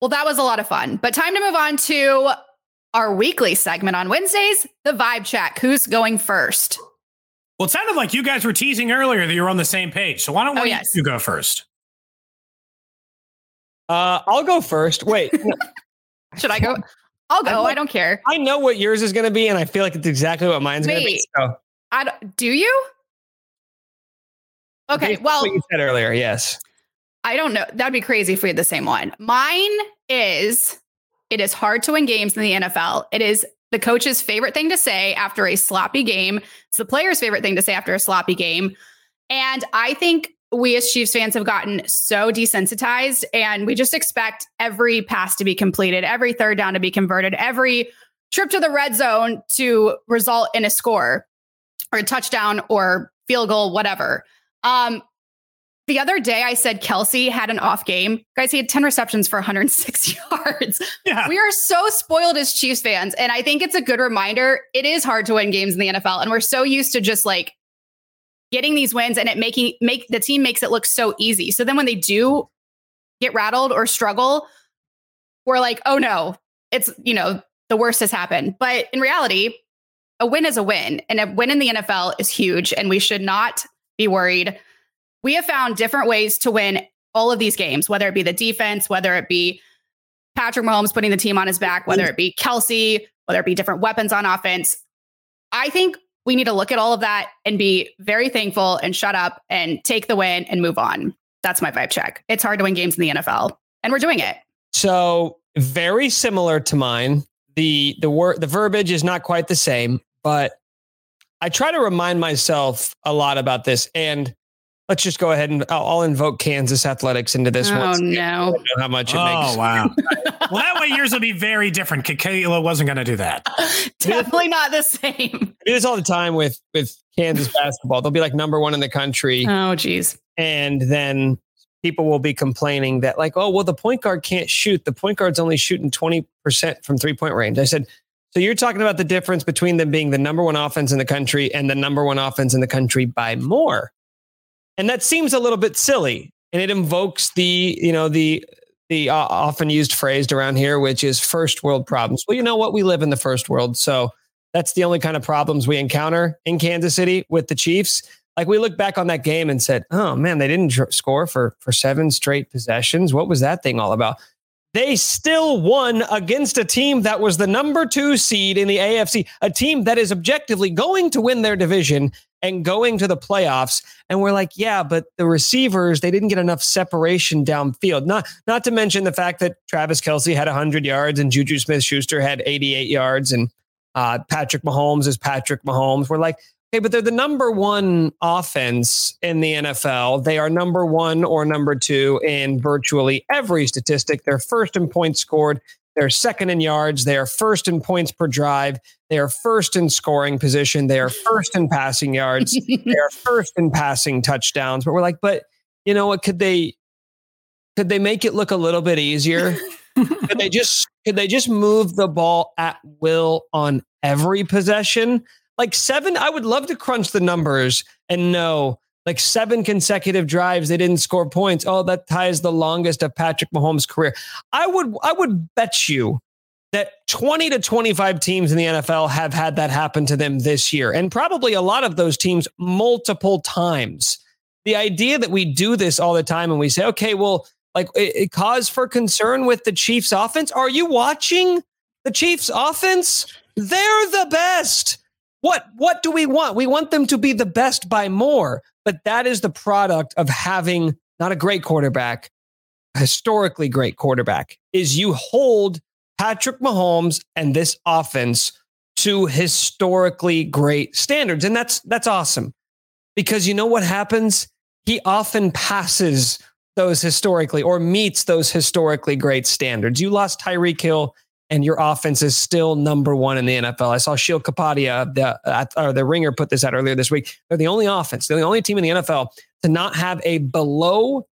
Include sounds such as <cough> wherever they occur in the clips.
Well, that was a lot of fun. But time to move on to our weekly segment on Wednesdays, the vibe check. Who's going first? Well, it sounded like you guys were teasing earlier that you were on the same page. So why don't Oh, we yes. you go first? Uh, I'll go first. Wait, <laughs> Should I go? I'll go. I don't care. I know what yours is going to be, and I feel like it's exactly what mine's going to be. So, I don't- you? Okay. based Well, what you said earlier, yes. I don't know. That'd be crazy if we had the same one. Mine is it is hard to win games in the NFL. It is the coach's favorite thing to say after a sloppy game. It's the player's favorite thing to say after a sloppy game. And I think we as Chiefs fans have gotten so desensitized and we just expect every pass to be completed, every third down to be converted, every trip to the red zone to result in a score or a touchdown or field goal, whatever. Um, the other day, I said Kelce had an off game. Guys, he had 10 receptions for 106 <laughs> yards. Yeah. We are so spoiled as Chiefs fans. And I think it's a good reminder. It is hard to win games in the NFL. And we're so used to just like getting these wins and it making make the team makes it look so easy. So then when they do get rattled or struggle, we're like, oh no, it's you know, the worst has happened. But in reality, a win is a win. And a win in the NFL is huge. And we should not be worried. We have found different ways to win all of these games, whether it be the defense, whether it be Patrick Mahomes putting the team on his back, whether mm. it be Kelce, whether it be different weapons on offense. I think we need to look at all of that and be very thankful and shut up and take the win and move on. That's my vibe check. It's hard to win games in the NFL, and we're doing it. So very similar to mine. The the word the verbiage is not quite the same, but I try to remind myself a lot about this. And let's just go ahead and I'll, I'll invoke Kansas athletics into this oh one. no! Know how much it Oh makes. wow. <laughs> well, that way yours will be very different. Kayla wasn't going to do that. <laughs> Definitely not the same. I do this all the time with with Kansas basketball. They'll be like number one in the country, Oh geez. and then people will be complaining that like, oh well, the point guard can't shoot. The point guard's only shooting twenty percent from three point range. I said. So you're talking about the difference between them being the number one offense in the country and the number one offense in the country by more. And that seems a little bit silly. And it invokes the, you know, the the uh, often used phrase around here, which is first world problems. Well, you know what? We live in the first world. So that's the only kind of problems we encounter in Kansas City with the Chiefs. Like we look back on that game and said, "Oh man, they didn't dr- score for for seven straight possessions. What was that thing all about?" They still won against a team that was the number 2 seed in the AFC, a team that is objectively going to win their division and going to the playoffs. And we're like, "Yeah, but the receivers, they didn't get enough separation downfield." Not not to mention the fact that Travis Kelce had 100 yards and Juju Smith-Schuster had 88 yards and uh, Patrick Mahomes is Patrick Mahomes. We're like, okay, but they're the number one offense in the NFL. They are number one or number two in virtually every statistic. They're first in points scored. They're second in yards. They are first in points per drive. They are first in scoring position. They are first in passing yards. <laughs> they are first in passing touchdowns. But we're like, but you know what? Could they could they make it look a little bit easier? could they just could they just move the ball at will on every possession? Like seven, I would love to crunch the numbers and know like seven consecutive drives they didn't score points. Oh, that ties the longest of Patrick Mahomes' career. I would I would bet you that 20 to 25 teams in the NFL have had that happen to them this year, and probably a lot of those teams multiple times. The idea that we do this all the time and we say, okay, well, like it, it cause for concern with the Chiefs offense? Are you watching the Chiefs offense? They're the best. What what do we want? We want them to be the best by more, but that is the product of having not a great quarterback, a historically great quarterback. Is you hold Patrick Mahomes and this offense to historically great standards and that's that's awesome. Because you know what happens? He often passes those historically or meets those historically great standards. You lost Tyreek Hill and your offense is still number one in the NFL. I saw Sheil Kapadia, the or the Ringer, put this out earlier this week. They're the only offense, they're the only team in the NFL to not have a below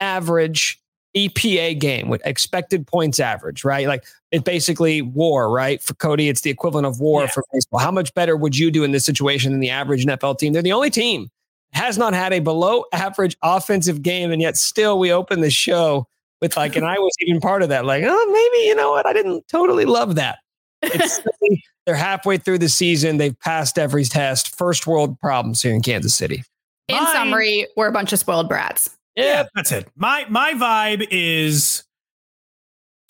average EPA game with expected points average, right? Like it's basically war, right? For Cody, it's the equivalent of war yeah. for baseball. How much better would you do in this situation than the average NFL team? They're the only team has not had a below average offensive game, and yet still we open the show with like, and I was even part of that. Like, oh, maybe you know what? I didn't totally love that. It's <laughs> they're halfway through the season. They've passed every test. First world problems here in Kansas City. In my, summary, we're a bunch of spoiled brats. Yeah, yeah, that's it. My my vibe is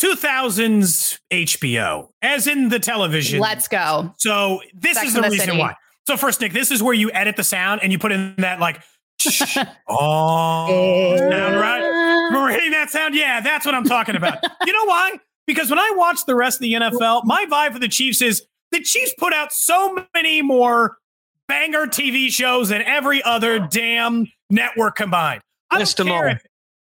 2000s HBO, as in the television. Let's go. So this Sex is the, the reason city. why. So first, Nick, this is where you edit the sound and you put in that like <laughs> oh sound, right? <laughs> Remember hitting that sound? Yeah, that's what I'm talking about. you know why? Because when I watch the rest of the NFL, my vibe for the Chiefs is the Chiefs put out so many more banger TV shows than every other damn network combined. I don't care if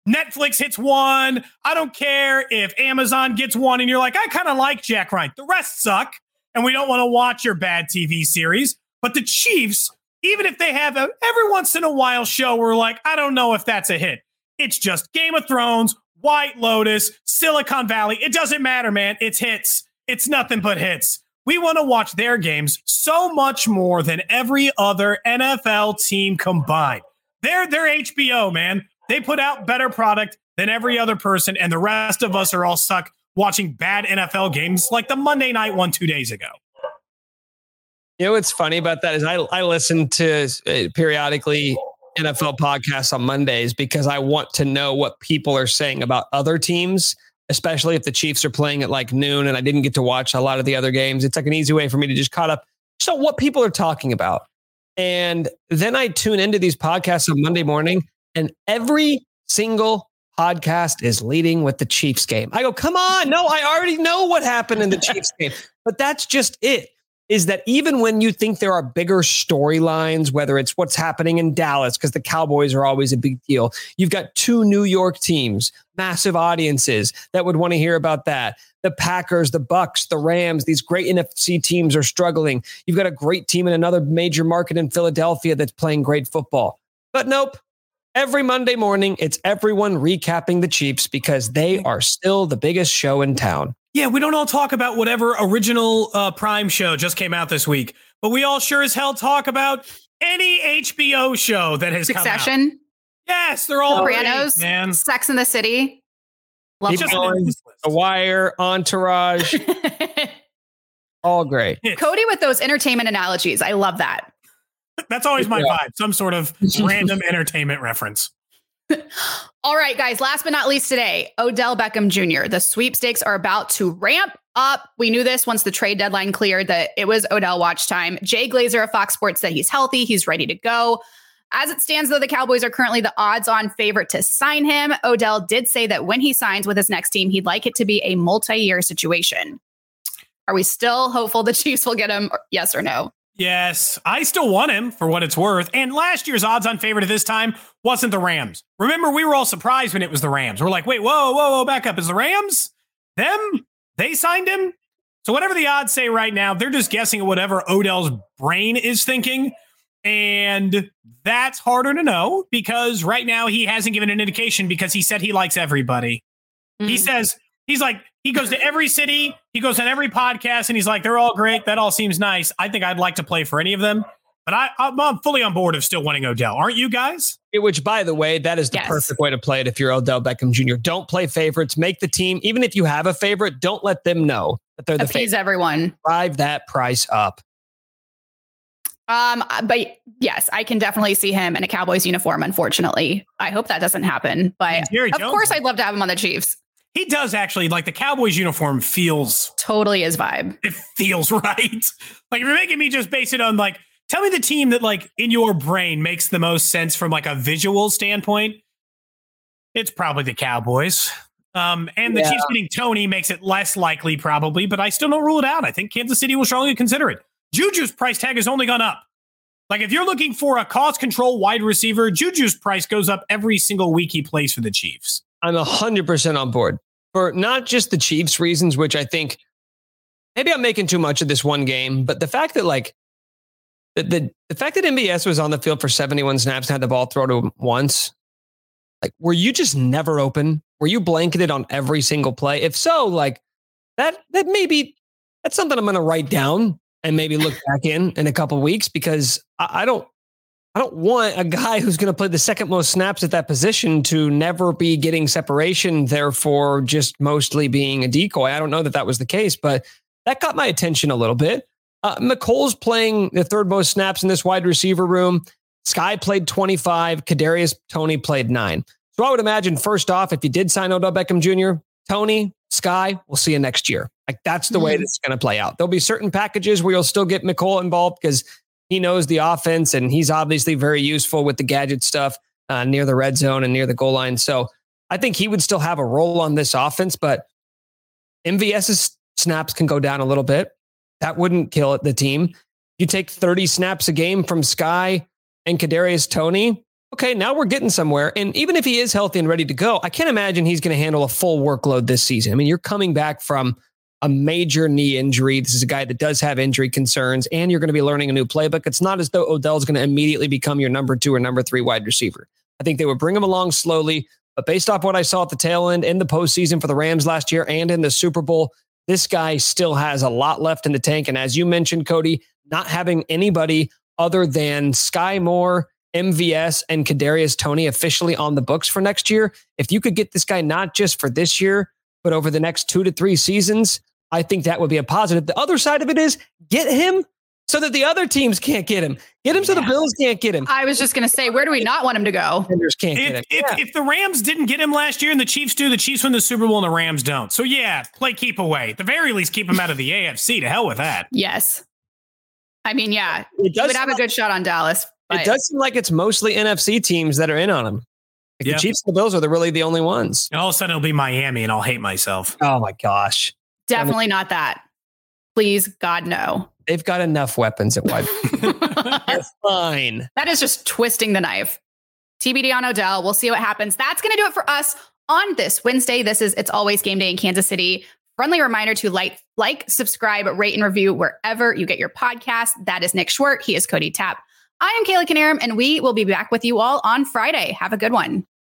Netflix hits one. I don't care if Amazon gets one and you're like, I kind of like Jack Ryan. The rest suck and we don't want to watch your bad TV series. But the Chiefs, even if they have a every once in a while show we're like, I don't know if that's a hit. It's just Game of Thrones, White Lotus, Silicon Valley. It doesn't matter, man. It's hits. It's nothing but hits. We want to watch their games so much more than every other NFL team combined. They're they're HBO, man. They put out better product than every other person, and the rest of us are all stuck watching bad NFL games like the Monday night one two days ago. You know what's funny about that is I I listen to uh, periodically NFL podcasts on Mondays because I want to know what people are saying about other teams, especially if the Chiefs are playing at like noon and I didn't get to watch a lot of the other games. It's like an easy way for me to just caught up. So what people are talking about. And then I tune into these podcasts on Monday morning and every single podcast is leading with the Chiefs game. I go, come on. No, I already know what happened in the Chiefs game, but that's just it is that even when you think there are bigger storylines, whether it's what's happening in Dallas, because the Cowboys are always a big deal, you've got two New York teams, massive audiences that would want to hear about that. The Packers, the Bucks, the Rams, these great NFC teams are struggling. You've got a great team in another major market in Philadelphia that's playing great football. But nope. Every Monday morning, it's everyone recapping the Chiefs because they are still the biggest show in town. Yeah, we don't all talk about whatever original uh, Prime show just came out this week, but we all sure as hell talk about any HBO show that has Succession. Yes, they're all Sopranos, great, man. Sex in the City. Love The Wire, Entourage. <laughs> all great. Cody with those entertainment analogies. I love that. That's always my yeah. vibe. Some sort of random <laughs> entertainment reference. <laughs> All right, guys, last but not least today, Odell Beckham Jr. The sweepstakes are about to ramp up. We knew this once the trade deadline cleared that it was Odell watch time. Jay Glazer of Fox Sports said he's healthy, he's ready to go. As it stands, though, the Cowboys are currently the odds on favorite to sign him. Odell did say that when he signs with his next team, he'd like it to be a multi year situation. Are we still hopeful the <laughs> Chiefs will get him? Yes or no? Yes, I still want him for what it's worth. And last year's odds on favorite at this time wasn't the Rams. Remember, we were all surprised when it was the Rams. We're like, wait, whoa, whoa, whoa, back up. Is the Rams? Them? They signed him? So whatever the odds say right now, they're just guessing at whatever Odell's brain is thinking. And that's harder to know because right now he hasn't given an indication because he said he likes everybody. Mm-hmm. He mm. says, he's like, he goes to every city, he goes on every podcast, and he's like, they're all great. That all seems nice. I think I'd like to play for any of them. But I, I'm fully on board of still wanting Odell. Aren't you guys? Which, by the way, that is the yes. perfect way to play it if you're Odell Beckham Jr. Don't play favorites. Make the team, even if you have a favorite, don't let them know that they're the Appease favorite. everyone. Drive that price up. Um, but yes, I can definitely see him in a Cowboys uniform. Unfortunately, I hope that doesn't happen. But of Jones, course, I'd love to have him on the Chiefs. He does actually like the Cowboys uniform feels totally his vibe. It feels <laughs> right. Like if you're making me just base it on like, tell me the team that like in your brain makes the most sense from like a visual standpoint. It's probably the Cowboys. Um, and the yeah. Chiefs getting Toney makes it less likely, probably, but I still don't rule it out. I think Kansas City will strongly consider it. Juju's price tag has only gone up. Like if you're looking for a cost control wide receiver, Juju's price goes up every single week he plays for the Chiefs. I'm 100% on board for not just the Chiefs reasons, which I think maybe I'm making too much of this one game, but the fact that like the, the, the fact that MVS was on the field for 71 snaps and had the ball thrown to him once, like were you just never open? Were you blanketed on every single play? If so, like that that maybe that's something I'm going to write down and maybe look back in in a couple weeks because I, I don't I don't want a guy who's going to play the second most snaps at that position to never be getting separation, therefore just mostly being a decoy. I don't know that that was the case, but that got my attention a little bit. Uh, Mecole's playing the third most snaps in this wide receiver room. Skyy played 25. Kadarius Toney played nine. So I would imagine first off, if you did sign Odell Beckham Jr., Toney, Skyy, we'll see you next year. Like that's the mm-hmm. way this is going to play out. There'll be certain packages where you'll still get Mecole involved because he knows the offense and he's obviously very useful with the gadget stuff uh, near the red zone and near the goal line. So I think he would still have a role on this offense, but MVS's snaps can go down a little bit. That wouldn't kill the team. You take 30 snaps a game from Skyy and Kadarius Toney. Okay, now we're getting somewhere. And even if he is healthy and ready to go, I can't imagine he's going to handle a full workload this season. I mean, you're coming back from a major knee injury. This is a guy that does have injury concerns, and you're going to be learning a new playbook. It's not as though Odell's going to immediately become your number two or number three wide receiver. I think they would bring him along slowly. But based off what I saw at the tail end in the postseason for the Rams last year and in the Super Bowl, this guy still has a lot left in the tank. And as you mentioned, Cody, not having anybody other than Skyy Moore, MVS, and Kadarius Toney officially on the books for next year. If you could get this guy not just for this year, but over the next two to three seasons, I think that would be a positive. The other side of it is get him so that the other teams can't get him. Get him yeah. so the Bills can't get him. I was just going to say, where do we not want him to go? Can't if, get him. If, yeah. if the Rams didn't get him last year and the Chiefs do, the Chiefs win the Super Bowl and the Rams don't. So yeah, play keep away. At the very least, keep him out of the AFC. To hell with that. Yes. I mean, yeah, it does would have like, a good shot on Dallas. But. It does seem like it's mostly NFC teams that are in on him. Like yep. The Chiefs and the Bills are the really the only ones. And all of a sudden, it'll be Miami, and I'll hate myself. Oh my gosh! Definitely not that. Please, God, no. They've got enough weapons at wide. <laughs> They're fine. That is just twisting the knife. TBD on Odell. We'll see what happens. That's going to do it for us on this Wednesday. This is It's Always Game Day in Kansas City. Friendly reminder to like, like, subscribe, rate, and review wherever you get your podcast. That is Nick Schwerdt. He is Cody Tapp. I am Kayla Canarum, and we will be back with you all on Friday. Have a good one.